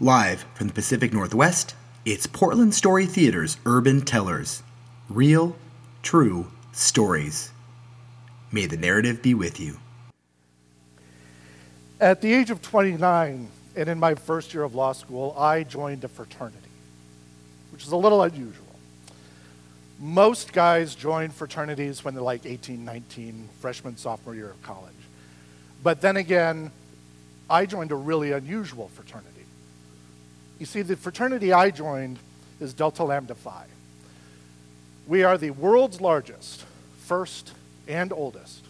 Live from the Pacific Northwest, it's Portland Story Theater's Urban Tellers. Real, true stories. May the narrative be with you. At the age of 29, and in my first year of law school, I joined a fraternity, which is a little unusual. Most guys join fraternities when they're like 18, 19, freshman, sophomore year of college. But then again, I joined a really unusual fraternity. You see, the fraternity I joined is Delta Lambda Phi. We are the world's largest, first, and oldest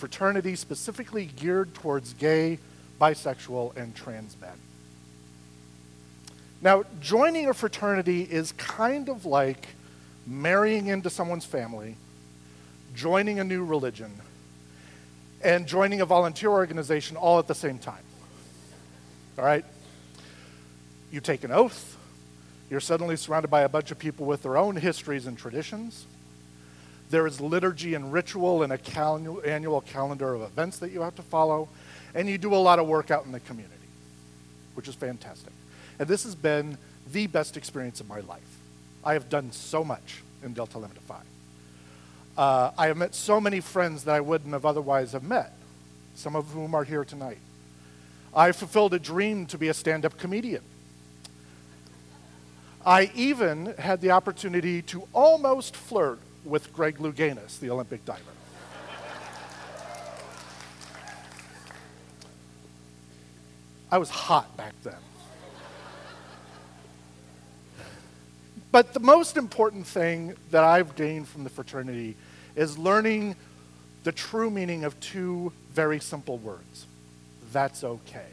fraternity specifically geared towards gay, bisexual, and trans men. Now, joining a fraternity is kind of like marrying into someone's family, joining a new religion, and joining a volunteer organization all at the same time. All right? You take an oath, you're suddenly surrounded by a bunch of people with their own histories and traditions. There is liturgy and ritual and a cal- annual calendar of events that you have to follow. And you do a lot of work out in the community, which is fantastic. And this has been the best experience of my life. I have done so much in Delta Lambda Phi. Uh, I have met so many friends that I wouldn't have otherwise have met, some of whom are here tonight. I fulfilled a dream to be a stand up comedian. I even had the opportunity to almost flirt with Greg Louganis, the Olympic diver. I was hot back then. But the most important thing that I've gained from the fraternity is learning the true meaning of two very simple words that's okay.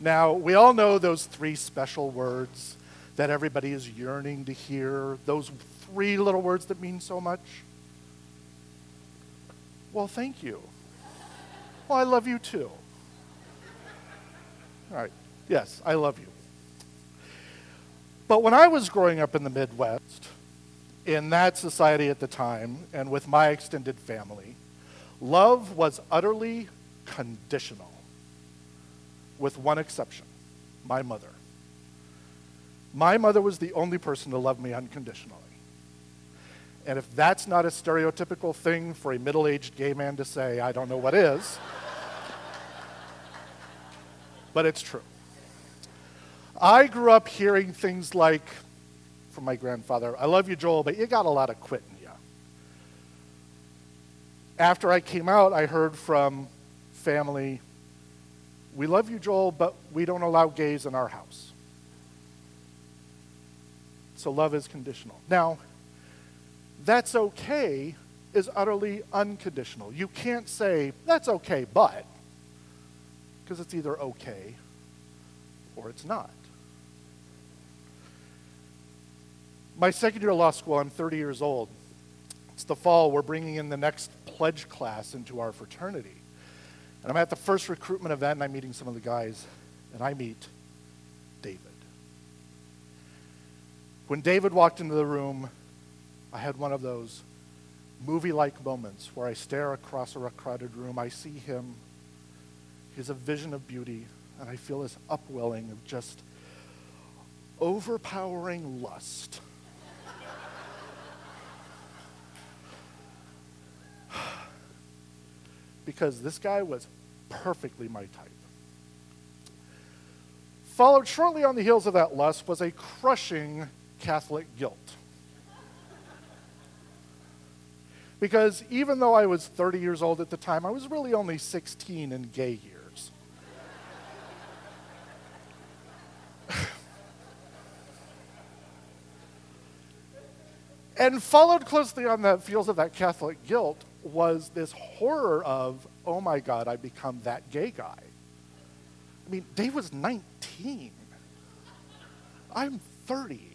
Now, we all know those three special words that everybody is yearning to hear, those three little words that mean so much. Well, thank you. Well, I love you too. All right. Yes, I love you. But when I was growing up in the Midwest, in that society at the time, and with my extended family, love was utterly conditional, with one exception my mother. My mother was the only person to love me unconditionally. And if that's not a stereotypical thing for a middle aged gay man to say, I don't know what is. but it's true. I grew up hearing things like from my grandfather, I love you, Joel, but you got a lot of quit in you. After I came out, I heard from family, we love you, Joel, but we don't allow gays in our house. So love is conditional. Now, that's okay is utterly unconditional. You can't say, that's okay, but, because it's either okay or it's not. My second year of law school, I'm 30 years old. It's the fall. We're bringing in the next pledge class into our fraternity. And I'm at the first recruitment event, and I'm meeting some of the guys, and I meet When David walked into the room, I had one of those movie like moments where I stare across a crowded room. I see him. He's a vision of beauty, and I feel this upwelling of just overpowering lust. because this guy was perfectly my type. Followed shortly on the heels of that lust was a crushing Catholic guilt. Because even though I was 30 years old at the time, I was really only 16 in gay years. and followed closely on the heels of that Catholic guilt was this horror of, oh my God, I become that gay guy. I mean, Dave was 19. I'm 30.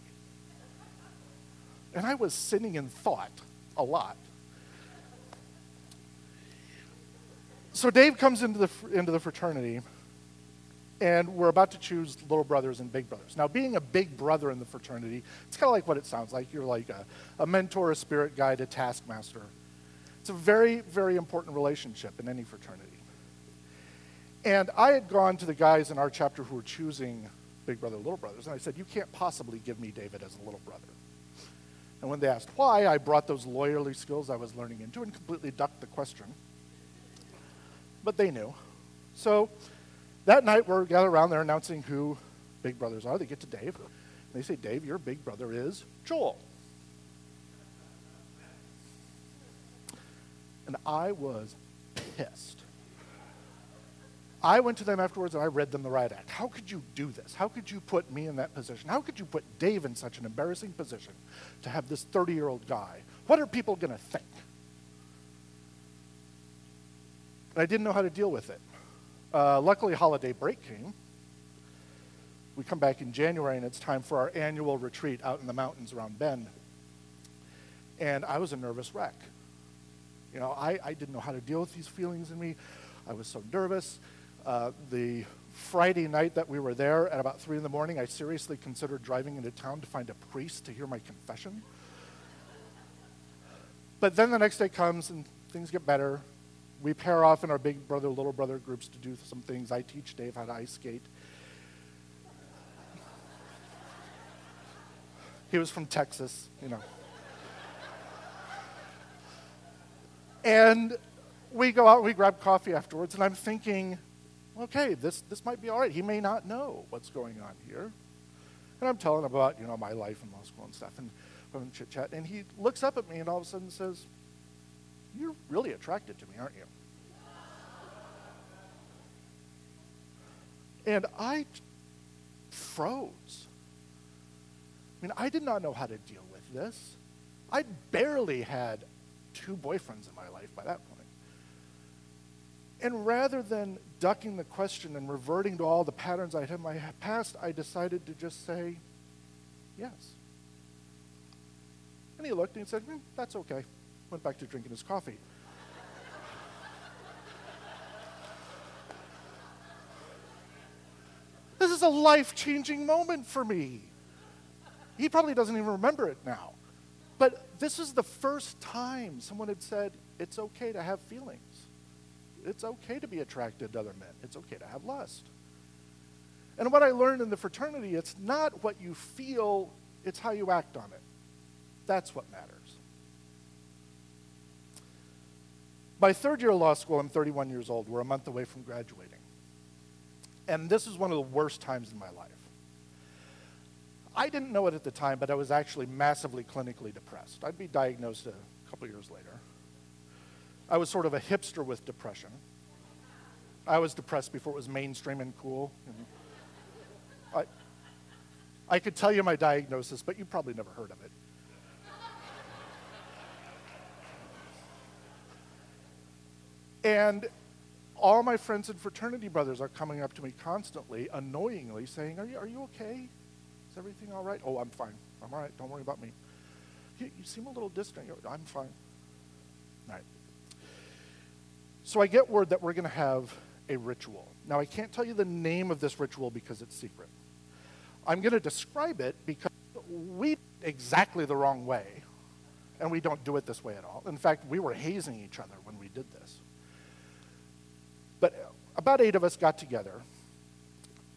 And I was sinning in thought a lot. So Dave comes into the, into the fraternity, and we're about to choose little brothers and big brothers. Now, being a big brother in the fraternity, it's kind of like what it sounds like. You're like a, a mentor, a spirit guide, a taskmaster. It's a very, very important relationship in any fraternity. And I had gone to the guys in our chapter who were choosing big brother, little brothers, and I said, You can't possibly give me David as a little brother. And when they asked why, I brought those lawyerly skills I was learning into and completely ducked the question. But they knew. So that night, we're gathered around there announcing who big brothers are. They get to Dave. They say, Dave, your big brother is Joel. And I was pissed. I went to them afterwards and I read them the riot act. How could you do this? How could you put me in that position? How could you put Dave in such an embarrassing position to have this 30 year old guy? What are people going to think? And I didn't know how to deal with it. Uh, luckily, holiday break came. We come back in January and it's time for our annual retreat out in the mountains around Bend. And I was a nervous wreck. You know, I, I didn't know how to deal with these feelings in me. I was so nervous. Uh, the Friday night that we were there at about 3 in the morning, I seriously considered driving into town to find a priest to hear my confession. But then the next day comes and things get better. We pair off in our big brother, little brother groups to do some things. I teach Dave how to ice skate. He was from Texas, you know. and we go out, we grab coffee afterwards, and I'm thinking, okay, this, this might be all right. He may not know what's going on here. And I'm telling him about, you know, my life in law school and stuff, and chit chat. And he looks up at me and all of a sudden says, You're really attracted to me, aren't you? And I froze. I mean, I did not know how to deal with this. I barely had two boyfriends in my life by that point. And rather than ducking the question and reverting to all the patterns I had in my past, I decided to just say, yes. And he looked and he said, mm, that's okay. Went back to drinking his coffee. this is a life changing moment for me. He probably doesn't even remember it now. But this is the first time someone had said, it's okay to have feelings. It's okay to be attracted to other men. It's okay to have lust. And what I learned in the fraternity, it's not what you feel, it's how you act on it. That's what matters. By third year of law school, I'm 31 years old. We're a month away from graduating. And this is one of the worst times in my life. I didn't know it at the time, but I was actually massively clinically depressed. I'd be diagnosed a couple years later. I was sort of a hipster with depression. I was depressed before it was mainstream and cool. I, I could tell you my diagnosis, but you probably never heard of it. And all my friends and fraternity brothers are coming up to me constantly, annoyingly, saying, Are you, are you okay? Is everything all right? Oh, I'm fine. I'm all right. Don't worry about me. You, you seem a little distant. I'm fine. All right. So I get word that we're going to have a ritual. Now, I can't tell you the name of this ritual because it's secret. I'm going to describe it because we exactly the wrong way, and we don't do it this way at all. In fact, we were hazing each other when we did this. But about eight of us got together,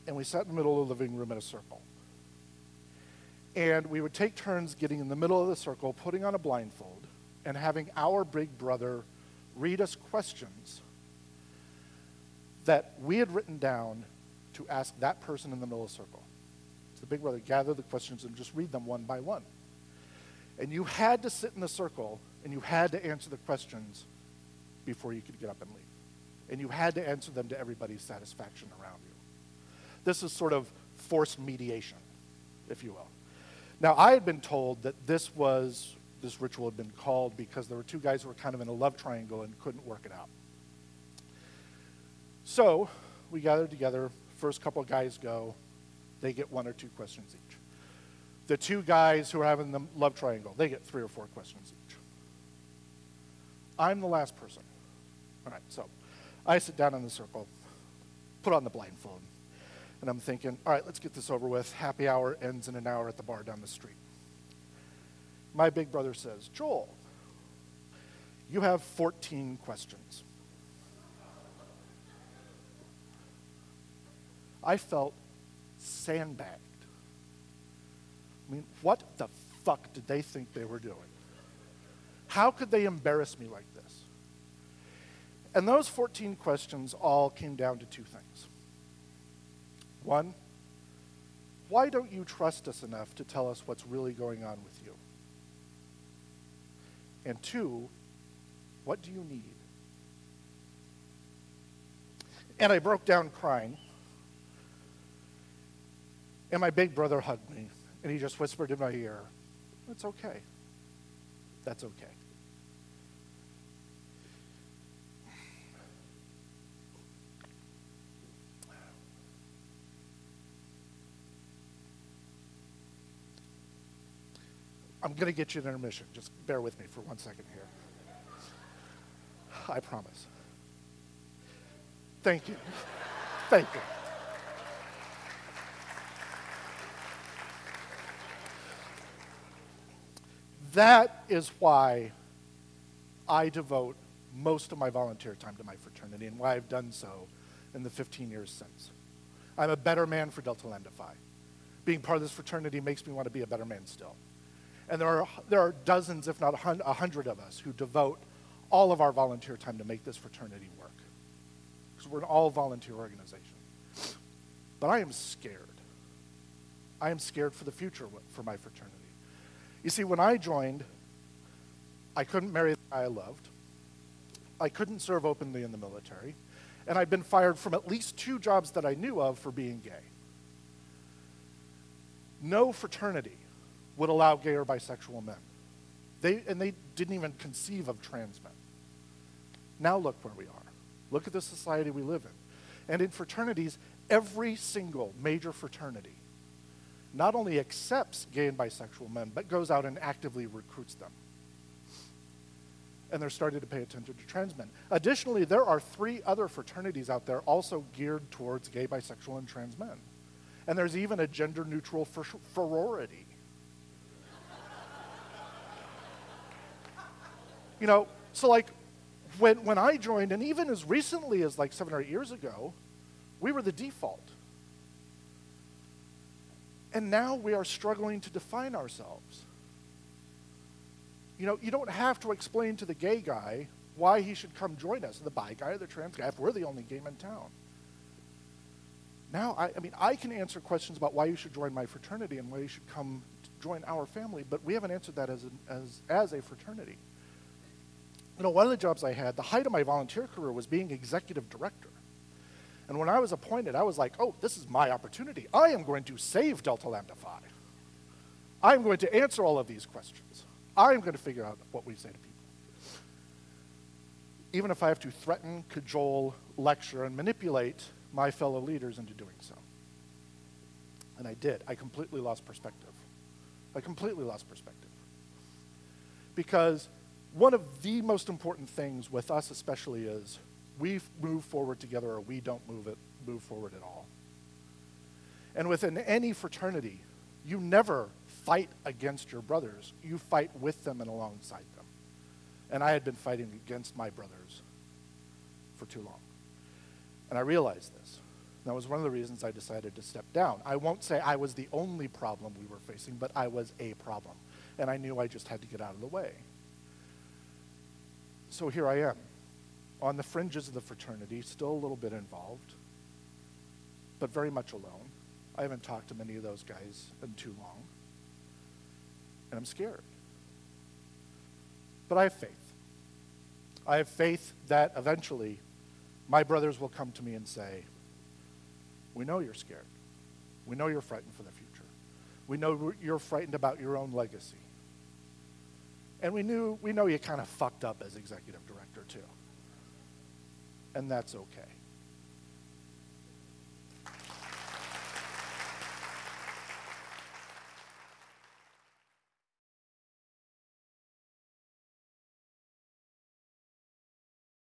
and we sat in the middle of the living room in a circle. And we would take turns getting in the middle of the circle, putting on a blindfold, and having our big brother read us questions that we had written down to ask that person in the middle of the circle. So the big brother gathered the questions and just read them one by one. And you had to sit in the circle and you had to answer the questions before you could get up and leave. And you had to answer them to everybody's satisfaction around you. This is sort of forced mediation, if you will. Now, I had been told that this was this ritual had been called because there were two guys who were kind of in a love triangle and couldn't work it out. So we gathered together. First couple of guys go. They get one or two questions each. The two guys who are having the love triangle, they get three or four questions each. I'm the last person. All right, so I sit down in the circle, put on the blindfold, and I'm thinking, all right, let's get this over with. Happy hour ends in an hour at the bar down the street my big brother says, Joel, you have 14 questions. I felt sandbagged. I mean, what the fuck did they think they were doing? How could they embarrass me like this? And those 14 questions all came down to two things. One, why don't you trust us enough to tell us what's really going on with you? And two, what do you need? And I broke down crying. And my big brother hugged me, and he just whispered in my ear, It's okay. That's okay. I'm going to get you an intermission. Just bear with me for one second here. I promise. Thank you. Thank you. That is why I devote most of my volunteer time to my fraternity and why I've done so in the 15 years since. I'm a better man for Delta Lambda Phi. Being part of this fraternity makes me want to be a better man still. And there are, there are dozens, if not a hundred of us, who devote all of our volunteer time to make this fraternity work. Because we're an all volunteer organization. But I am scared. I am scared for the future for my fraternity. You see, when I joined, I couldn't marry the guy I loved. I couldn't serve openly in the military. And I'd been fired from at least two jobs that I knew of for being gay. No fraternity would allow gay or bisexual men. They, and they didn't even conceive of trans men. Now look where we are. Look at the society we live in. And in fraternities, every single major fraternity not only accepts gay and bisexual men, but goes out and actively recruits them. And they're starting to pay attention to trans men. Additionally, there are three other fraternities out there also geared towards gay, bisexual, and trans men. And there's even a gender neutral sorority You know, so like when, when I joined, and even as recently as like seven or eight years ago, we were the default. And now we are struggling to define ourselves. You know, you don't have to explain to the gay guy why he should come join us, the bi guy or the trans guy, if we're the only game in town. Now, I, I mean, I can answer questions about why you should join my fraternity and why you should come join our family, but we haven't answered that as, as, as a fraternity you know, one of the jobs I had, the height of my volunteer career was being executive director. And when I was appointed, I was like, oh, this is my opportunity. I am going to save Delta Lambda Phi. I'm going to answer all of these questions. I'm going to figure out what we say to people. Even if I have to threaten, cajole, lecture, and manipulate my fellow leaders into doing so. And I did. I completely lost perspective. I completely lost perspective. Because one of the most important things with us especially is we move forward together or we don't move it move forward at all. And within any fraternity you never fight against your brothers. You fight with them and alongside them. And i had been fighting against my brothers for too long. And i realized this. That was one of the reasons i decided to step down. I won't say i was the only problem we were facing but i was a problem. And i knew i just had to get out of the way so here I am, on the fringes of the fraternity, still a little bit involved, but very much alone. I haven't talked to many of those guys in too long. And I'm scared. But I have faith. I have faith that eventually my brothers will come to me and say, We know you're scared. We know you're frightened for the future. We know you're frightened about your own legacy. And we knew we know you kind of fucked up as executive director too. And that's okay.